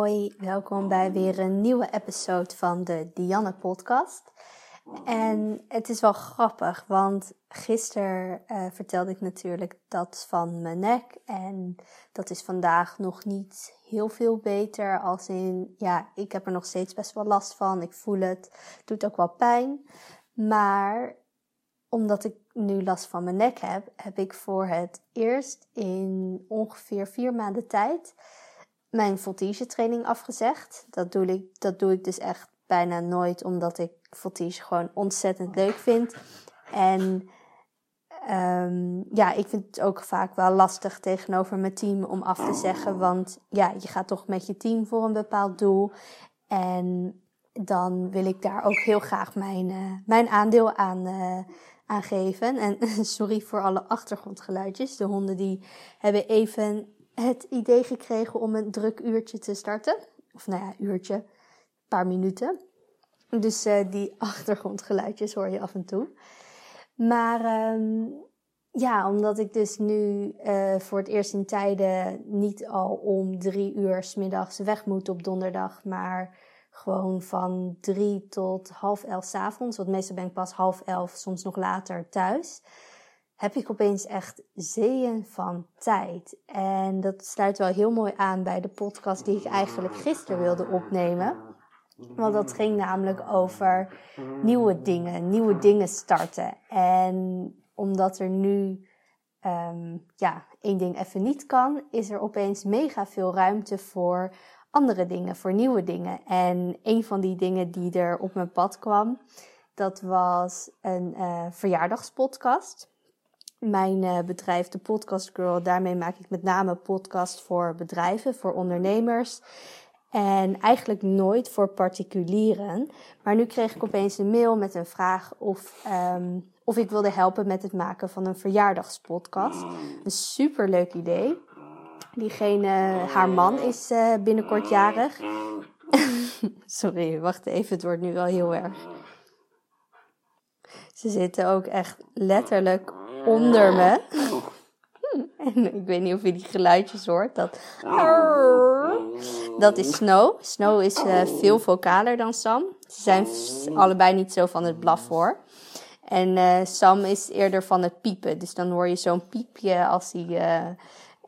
Hoi, welkom bij weer een nieuwe episode van de Dianne podcast. En het is wel grappig, want gisteren uh, vertelde ik natuurlijk dat van mijn nek. En dat is vandaag nog niet heel veel beter. Als in, ja, ik heb er nog steeds best wel last van. Ik voel het. Het doet ook wel pijn. Maar omdat ik nu last van mijn nek heb, heb ik voor het eerst in ongeveer vier maanden tijd mijn voltige training afgezegd. Dat doe ik, dat doe ik dus echt bijna nooit, omdat ik voltige gewoon ontzettend leuk vind. En um, ja, ik vind het ook vaak wel lastig tegenover mijn team om af te zeggen. Want ja, je gaat toch met je team voor een bepaald doel. En dan wil ik daar ook heel graag mijn, uh, mijn aandeel aan, uh, aan geven. En sorry voor alle achtergrondgeluidjes. De honden die hebben even het idee gekregen om een druk uurtje te starten. Of nou ja, uurtje, een paar minuten. Dus uh, die achtergrondgeluidjes hoor je af en toe. Maar um, ja, omdat ik dus nu uh, voor het eerst in tijden niet al om drie uur s middags weg moet op donderdag, maar gewoon van drie tot half elf s avonds. Want meestal ben ik pas half elf, soms nog later thuis heb ik opeens echt zeeën van tijd. En dat sluit wel heel mooi aan bij de podcast die ik eigenlijk gisteren wilde opnemen. Want dat ging namelijk over nieuwe dingen, nieuwe dingen starten. En omdat er nu um, ja, één ding even niet kan, is er opeens mega veel ruimte voor andere dingen, voor nieuwe dingen. En een van die dingen die er op mijn pad kwam, dat was een uh, verjaardagspodcast mijn uh, bedrijf, de Podcast Girl, daarmee maak ik met name podcast voor bedrijven, voor ondernemers. En eigenlijk nooit voor particulieren. Maar nu kreeg ik opeens een mail met een vraag of, um, of ik wilde helpen met het maken van een verjaardagspodcast. Een superleuk idee. Diegene, haar man is uh, binnenkort jarig. Sorry, wacht even, het wordt nu wel heel erg. Ze zitten ook echt letterlijk onder me. En ik weet niet of je die geluidjes hoort. Dat, dat is Snow. Snow is uh, veel vocaler dan Sam. Ze zijn allebei niet zo van het blaffen hoor. En uh, Sam is eerder van het piepen. Dus dan hoor je zo'n piepje als hij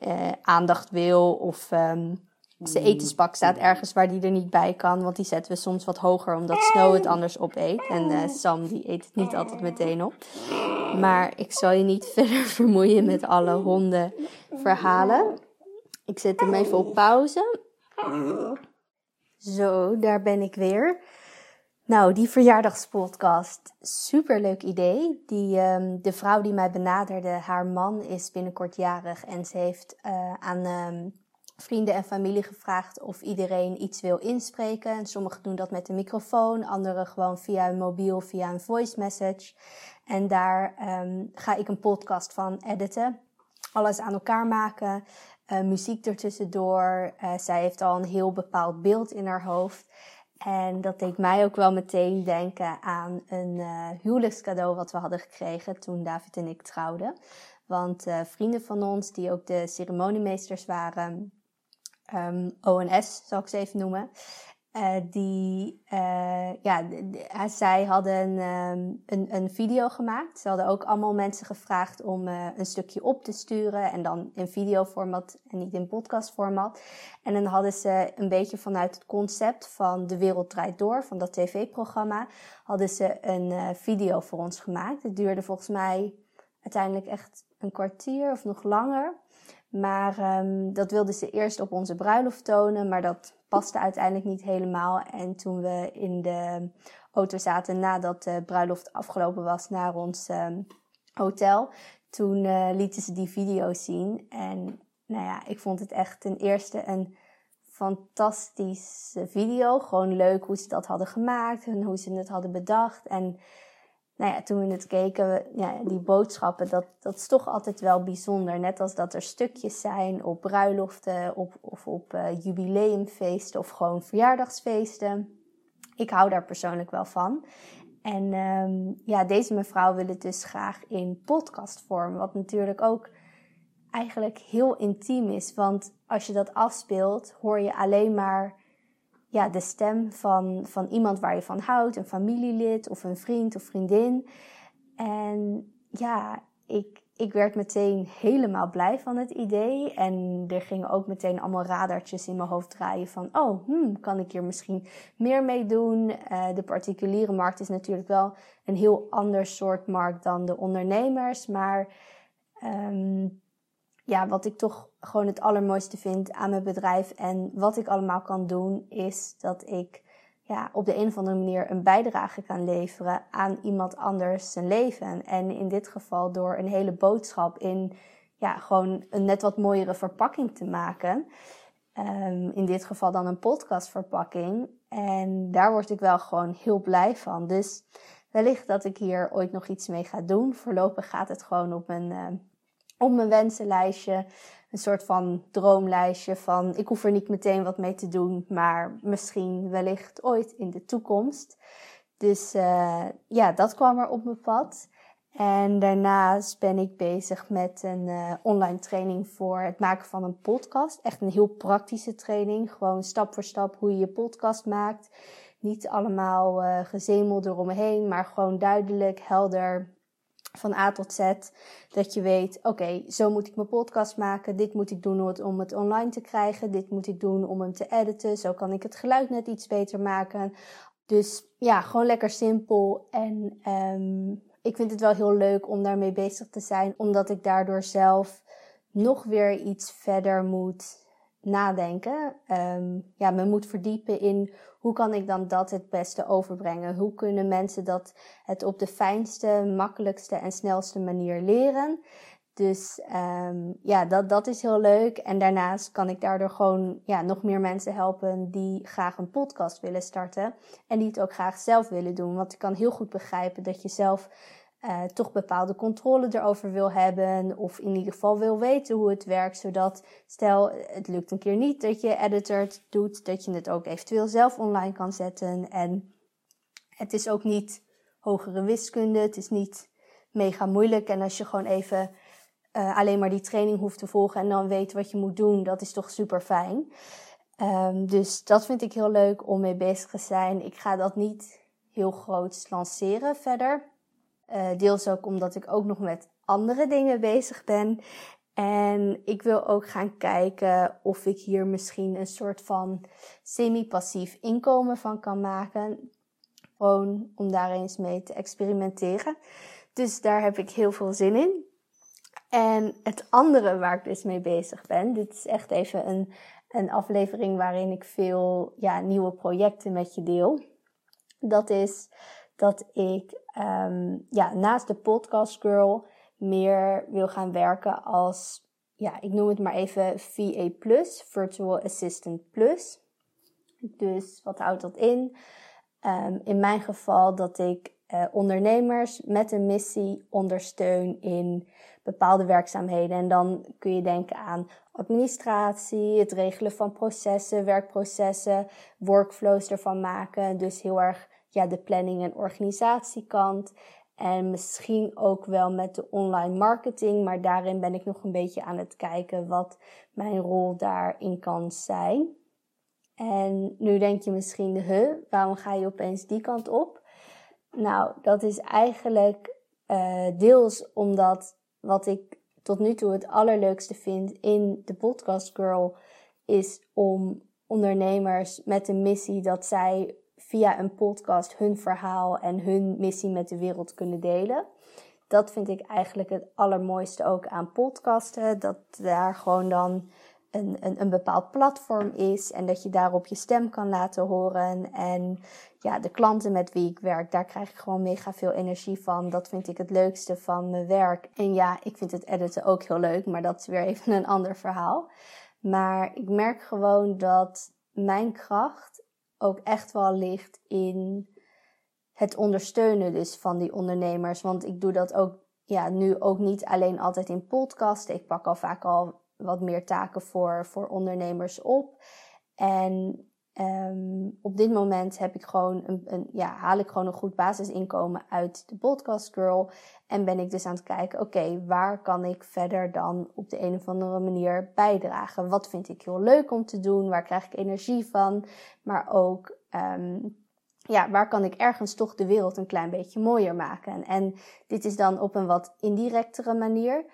uh, aandacht wil of... Um, zijn etensbak staat ergens waar die er niet bij kan. Want die zetten we soms wat hoger omdat Snow het anders opeet. En uh, Sam die eet het niet altijd meteen op. Maar ik zal je niet verder vermoeien met alle hondenverhalen. Ik zet hem even op pauze. Zo, daar ben ik weer. Nou, die verjaardagspodcast, superleuk idee. Die, um, de vrouw die mij benaderde, haar man is binnenkort jarig en ze heeft uh, aan um, vrienden en familie gevraagd of iedereen iets wil inspreken. En sommigen doen dat met een microfoon, anderen gewoon via een mobiel, via een voice message. En daar um, ga ik een podcast van editen. Alles aan elkaar maken, uh, muziek ertussendoor. Uh, zij heeft al een heel bepaald beeld in haar hoofd. En dat deed mij ook wel meteen denken aan een uh, huwelijkscadeau wat we hadden gekregen toen David en ik trouwden. Want vrienden van ons, die ook de ceremoniemeesters waren, um, ONS, zal ik ze even noemen. Uh, die, uh, ja, zij hadden um, een, een video gemaakt. Ze hadden ook allemaal mensen gevraagd om een stukje op te sturen. En dan in videoformat en niet in podcastformat. En dan hadden ze een beetje vanuit het concept van De Wereld Draait Door, van dat tv-programma, hadden ze een video voor ons gemaakt. Het duurde volgens mij uiteindelijk echt een kwartier of nog langer. Maar um, dat wilden ze eerst op onze bruiloft tonen, maar dat paste uiteindelijk niet helemaal. En toen we in de auto zaten nadat de bruiloft afgelopen was naar ons um, hotel, toen uh, lieten ze die video zien. En nou ja, ik vond het echt ten eerste een fantastische video. Gewoon leuk hoe ze dat hadden gemaakt en hoe ze het hadden bedacht. En nou ja, toen we het keken, ja, die boodschappen, dat, dat is toch altijd wel bijzonder. Net als dat er stukjes zijn op bruiloften op, of op uh, jubileumfeesten of gewoon verjaardagsfeesten. Ik hou daar persoonlijk wel van. En um, ja, deze mevrouw wil het dus graag in podcastvorm, wat natuurlijk ook eigenlijk heel intiem is. Want als je dat afspeelt, hoor je alleen maar ja, de stem van, van iemand waar je van houdt, een familielid of een vriend of vriendin. En ja, ik, ik werd meteen helemaal blij van het idee. En er gingen ook meteen allemaal radartjes in mijn hoofd draaien van... oh, hmm, kan ik hier misschien meer mee doen? Uh, de particuliere markt is natuurlijk wel een heel ander soort markt dan de ondernemers. Maar um, ja, wat ik toch gewoon het allermooiste vind aan mijn bedrijf... en wat ik allemaal kan doen, is dat ik ja, op de een of andere manier een bijdrage kan leveren aan iemand anders zijn leven. En in dit geval door een hele boodschap in ja, gewoon een net wat mooiere verpakking te maken. Um, in dit geval dan een podcastverpakking. En daar word ik wel gewoon heel blij van. Dus wellicht dat ik hier ooit nog iets mee ga doen. Voorlopig gaat het gewoon op mijn, uh, op mijn wensenlijstje een soort van droomlijstje van ik hoef er niet meteen wat mee te doen, maar misschien wellicht ooit in de toekomst. Dus uh, ja, dat kwam er op mijn pad. En daarnaast ben ik bezig met een uh, online training voor het maken van een podcast. Echt een heel praktische training. Gewoon stap voor stap hoe je je podcast maakt. Niet allemaal uh, gezemeld eromheen, maar gewoon duidelijk, helder van A tot Z. Dat je weet, oké, zo moet ik mijn podcast maken. Dit moet ik doen om het online te krijgen. Dit moet ik doen om hem te editen. Zo kan ik het geluid net iets beter maken. Dus ja, gewoon lekker simpel. En um, ik vind het wel heel leuk om daarmee bezig te zijn. Omdat ik daardoor zelf nog weer iets verder moet nadenken. Um, ja, me moet verdiepen in hoe kan ik dan dat het beste overbrengen? Hoe kunnen mensen dat het op de fijnste, makkelijkste en snelste manier leren? Dus um, ja, dat, dat is heel leuk. En daarnaast kan ik daardoor gewoon ja, nog meer mensen helpen die graag een podcast willen starten. En die het ook graag zelf willen doen. Want ik kan heel goed begrijpen dat je zelf uh, toch bepaalde controle erover wil hebben. Of in ieder geval wil weten hoe het werkt. Zodat, stel het lukt een keer niet dat je editor het doet. Dat je het ook eventueel zelf online kan zetten. En het is ook niet hogere wiskunde. Het is niet mega moeilijk. En als je gewoon even uh, alleen maar die training hoeft te volgen. En dan weet wat je moet doen. Dat is toch super fijn. Um, dus dat vind ik heel leuk om mee bezig te zijn. Ik ga dat niet heel groot lanceren verder. Uh, deels ook omdat ik ook nog met andere dingen bezig ben. En ik wil ook gaan kijken of ik hier misschien een soort van semi-passief inkomen van kan maken. Gewoon om daar eens mee te experimenteren. Dus daar heb ik heel veel zin in. En het andere waar ik dus mee bezig ben, dit is echt even een, een aflevering waarin ik veel ja, nieuwe projecten met je deel. Dat is dat ik um, ja, naast de podcast girl meer wil gaan werken als, ja, ik noem het maar even VA Plus, Virtual Assistant Plus. Dus wat houdt dat in? Um, in mijn geval dat ik uh, ondernemers met een missie ondersteun in bepaalde werkzaamheden. En dan kun je denken aan administratie, het regelen van processen, werkprocessen, workflows ervan maken. Dus heel erg ja, de planning- en organisatiekant. En misschien ook wel met de online marketing. Maar daarin ben ik nog een beetje aan het kijken wat mijn rol daarin kan zijn. En nu denk je misschien, huh, waarom ga je opeens die kant op? Nou, dat is eigenlijk uh, deels omdat wat ik tot nu toe het allerleukste vind in de Podcast Girl is om ondernemers met een missie dat zij via een podcast hun verhaal en hun missie met de wereld kunnen delen. Dat vind ik eigenlijk het allermooiste ook aan podcasten. Dat daar gewoon dan een, een, een bepaald platform is en dat je daarop je stem kan laten horen. En ja, de klanten met wie ik werk, daar krijg ik gewoon mega veel energie van. Dat vind ik het leukste van mijn werk. En ja, ik vind het editen ook heel leuk, maar dat is weer even een ander verhaal. Maar ik merk gewoon dat mijn kracht ook echt wel ligt in het ondersteunen dus van die ondernemers. Want ik doe dat ook ja, nu ook niet alleen altijd in podcasten. Ik pak al vaak al wat meer taken voor, voor ondernemers op. En Ehm, op dit moment heb ik gewoon een, een, ja, haal ik gewoon een goed basisinkomen uit de podcast girl. En ben ik dus aan het kijken, oké, waar kan ik verder dan op de een of andere manier bijdragen? Wat vind ik heel leuk om te doen? Waar krijg ik energie van? Maar ook, ehm, ja, waar kan ik ergens toch de wereld een klein beetje mooier maken? En dit is dan op een wat indirectere manier.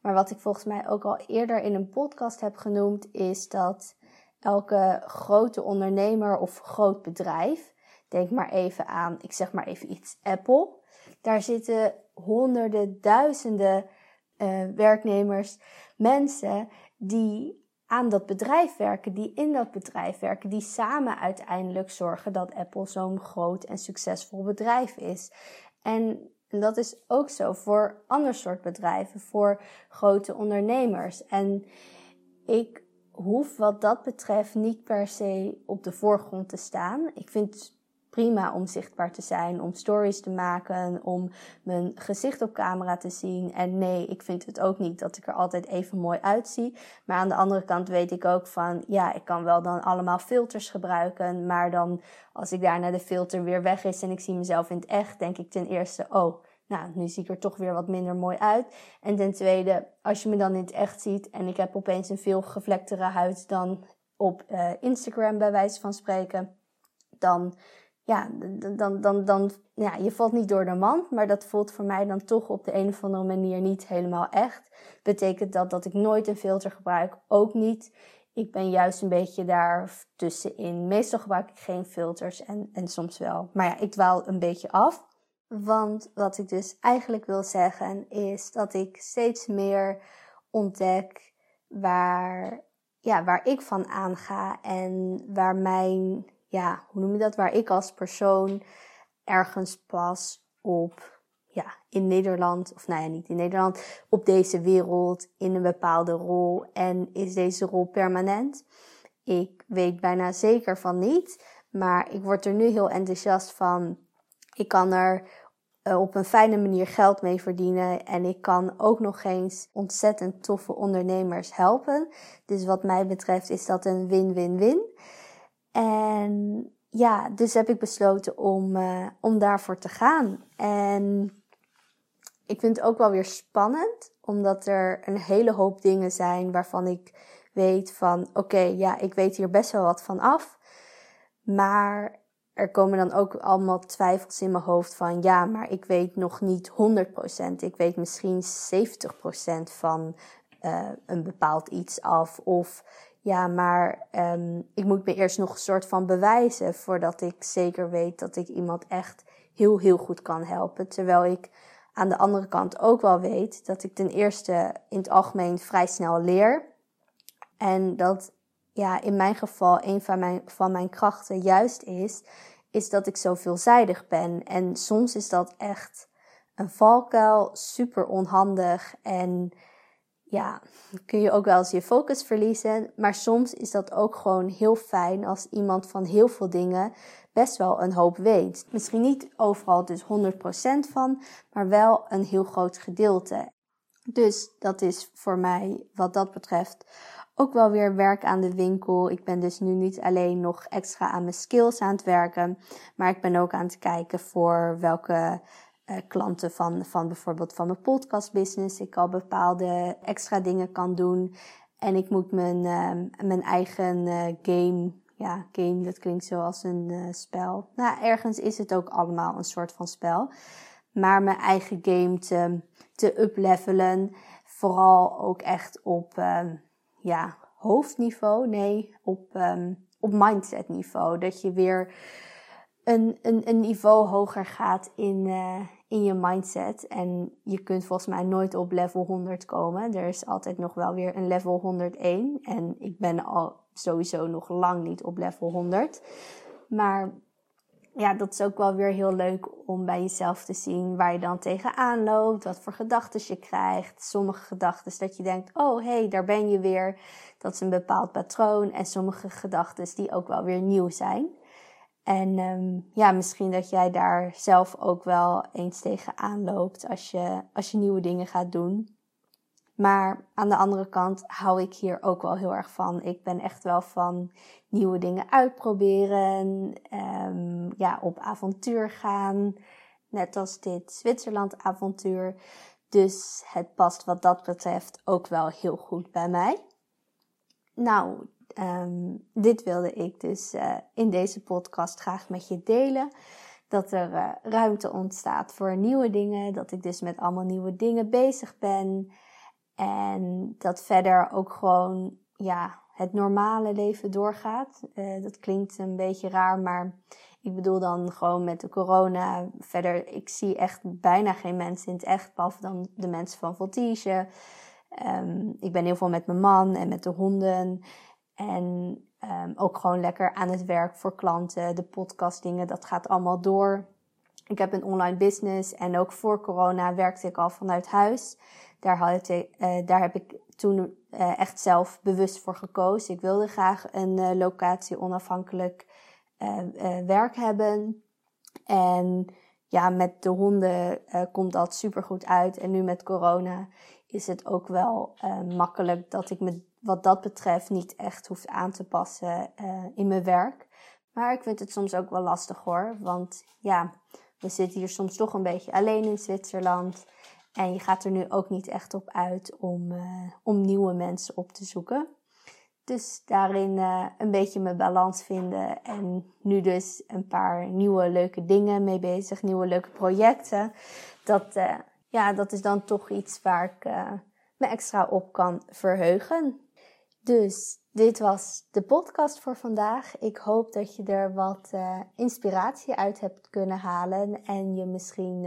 Maar wat ik volgens mij ook al eerder in een podcast heb genoemd, is dat elke grote ondernemer of groot bedrijf, denk maar even aan, ik zeg maar even iets, Apple. Daar zitten honderden, duizenden uh, werknemers, mensen die aan dat bedrijf werken, die in dat bedrijf werken, die samen uiteindelijk zorgen dat Apple zo'n groot en succesvol bedrijf is. En dat is ook zo voor ander soort bedrijven, voor grote ondernemers. En ik hoef wat dat betreft niet per se op de voorgrond te staan. Ik vind het prima om zichtbaar te zijn, om stories te maken, om mijn gezicht op camera te zien. En nee, ik vind het ook niet dat ik er altijd even mooi uitzie. Maar aan de andere kant weet ik ook van, ja, ik kan wel dan allemaal filters gebruiken. Maar dan als ik daarna de filter weer weg is en ik zie mezelf in het echt, denk ik ten eerste, oh, nou, nu zie ik er toch weer wat minder mooi uit. En ten tweede, als je me dan in het echt ziet en ik heb opeens een veel gevlektere huid dan op uh, Instagram bij wijze van spreken, dan, ja, dan, dan, dan, ja, je valt niet door de mand, maar dat voelt voor mij dan toch op de een of andere manier niet helemaal echt. Betekent dat dat ik nooit een filter gebruik? Ook niet. Ik ben juist een beetje daar tussenin. Meestal gebruik ik geen filters en, en soms wel. Maar ja, ik dwaal een beetje af. Want wat ik dus eigenlijk wil zeggen is dat ik steeds meer ontdek waar, ja, waar ik van aanga en waar mijn, ja, hoe noem je dat, waar ik als persoon ergens pas op, ja, in Nederland, of nou ja, niet in Nederland, op deze wereld in een bepaalde rol en is deze rol permanent? Ik weet bijna zeker van niet, maar ik word er nu heel enthousiast van. Ik kan er eh, op een fijne manier geld mee verdienen. En ik kan ook nog eens ontzettend toffe ondernemers helpen. Dus wat mij betreft is dat een win-win-win. En ja, dus heb ik besloten om, uh, om daarvoor te gaan. En ik vind het ook wel weer spannend, omdat er een hele hoop dingen zijn waarvan ik weet van oké, ja, ik weet hier best wel wat van af. Maar er komen dan ook allemaal twijfels in mijn hoofd van ja, maar ik weet nog niet 100%. Ik weet misschien 70% van uh, een bepaald iets af. Of ja, maar um, ik moet me eerst nog een soort van bewijzen voordat ik zeker weet dat ik iemand echt heel, heel goed kan helpen. Terwijl ik aan de andere kant ook wel weet dat ik ten eerste in het algemeen vrij snel leer. En dat ja, in mijn geval een van mijn, van mijn krachten juist is, is dat ik zo veelzijdig ben. En soms is dat echt een valkuil, super onhandig en ja, kun je ook wel eens je focus verliezen. Maar soms is dat ook gewoon heel fijn als iemand van heel veel dingen best wel een hoop weet. Misschien niet overal dus 100% van, maar wel een heel groot gedeelte. Dus dat is voor mij wat dat betreft ook wel weer werk aan de winkel. Ik ben dus nu niet alleen nog extra aan mijn skills aan het werken, maar ik ben ook aan het kijken voor welke uh, klanten van, van bijvoorbeeld van mijn podcast business ik al bepaalde extra dingen kan doen. En ik moet mijn, uh, mijn eigen uh, game, ja, game, dat klinkt zoals een uh, spel. Nou, ergens is het ook allemaal een soort van spel. Maar mijn eigen game te, te uplevelen. Vooral ook echt op, ehm, ja, hoofdniveau. Nee, op, um, op mindset niveau. Dat je weer een, een, een niveau hoger gaat in, uh, in je mindset. En je kunt volgens mij nooit op level 100 komen. Er is altijd nog wel weer een level 101. En ik ben al sowieso nog lang niet op level 100. Maar ja, dat is ook wel weer heel leuk om bij jezelf te zien waar je dan tegenaan loopt, wat voor gedachten je krijgt. Sommige gedachten dat je denkt, oh hé, hey, daar ben je weer. Dat is een bepaald patroon. En sommige gedachten die ook wel weer nieuw zijn. En um, ja, misschien dat jij daar zelf ook wel eens tegenaan loopt als je, als je nieuwe dingen gaat doen. Maar aan de andere kant hou ik hier ook wel heel erg van. Ik ben echt wel van nieuwe dingen uitproberen, um, ja, op avontuur gaan. Net als dit Zwitserland avontuur. Dus het past wat dat betreft ook wel heel goed bij mij. Nou, um, dit wilde ik dus uh, in deze podcast graag met je delen. Dat er uh, ruimte ontstaat voor nieuwe dingen. Dat ik dus met allemaal nieuwe dingen bezig ben. En dat verder ook gewoon, ja, het normale leven doorgaat. Uh, dat klinkt een beetje raar, maar ik bedoel dan gewoon met de corona. Verder, ik zie echt bijna geen mensen in het echt, behalve dan de mensen van Voltige. Um, ik ben heel veel met mijn man en met de honden. En um, ook gewoon lekker aan het werk voor klanten. De podcastdingen, dat gaat allemaal door. Ik heb een online business en ook voor corona werkte ik al vanuit huis. Daar, had ik, uh, daar heb ik toen uh, echt zelf bewust voor gekozen. Ik wilde graag een uh, locatie onafhankelijk werk hebben. En ja, met de honden komt dat super goed uit. En nu met corona is het ook wel makkelijk dat ik me wat dat betreft niet echt hoef aan te passen in mijn werk. Maar ik vind het soms ook wel lastig hoor. Want ja, we zitten hier soms toch een beetje alleen in Zwitserland. En je gaat er nu ook niet echt op uit om, uh, om nieuwe mensen op te zoeken. Dus daarin uh, een beetje mijn balans vinden. En nu dus een paar nieuwe leuke dingen mee bezig. Nieuwe leuke projecten. Dat, uh, ja, dat is dan toch iets waar ik me extra op kan verheugen. Dus dit was de podcast voor vandaag. Ik hoop dat je er wat inspiratie uit hebt kunnen halen. En je misschien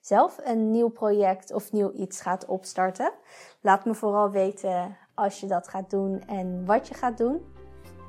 zelf een nieuw project of nieuw iets gaat opstarten. Laat me vooral weten als je dat gaat doen en wat je gaat doen.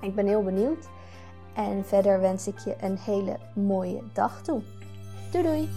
Ik ben heel benieuwd. En verder wens ik je een hele mooie dag toe. Doei doei!